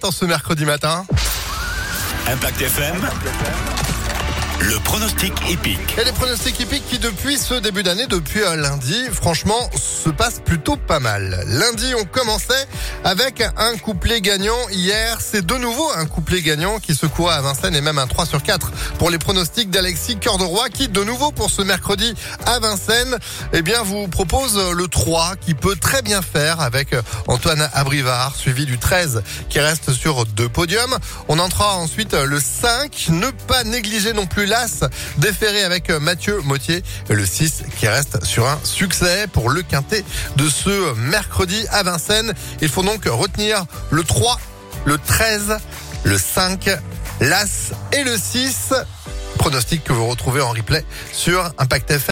En ce mercredi matin. Impact FM. Le pronostic épique. Et les pronostics épiques qui, depuis ce début d'année, depuis lundi, franchement, se passent plutôt pas mal. Lundi, on commençait avec un couplet gagnant. Hier, c'est de nouveau un couplet gagnant qui se à Vincennes et même un 3 sur 4 pour les pronostics d'Alexis Cœur de Roi qui, de nouveau pour ce mercredi à Vincennes, eh bien, vous propose le 3 qui peut très bien faire avec Antoine Abrivard, suivi du 13 qui reste sur deux podiums. On entrera ensuite le 5. Ne pas négliger non plus l'As déféré avec Mathieu Mautier. Le 6 qui reste sur un succès pour le quintet de ce mercredi à Vincennes. Il faut donc retenir le 3, le 13, le 5, l'As et le 6. Pronostic que vous retrouvez en replay sur Impact FM.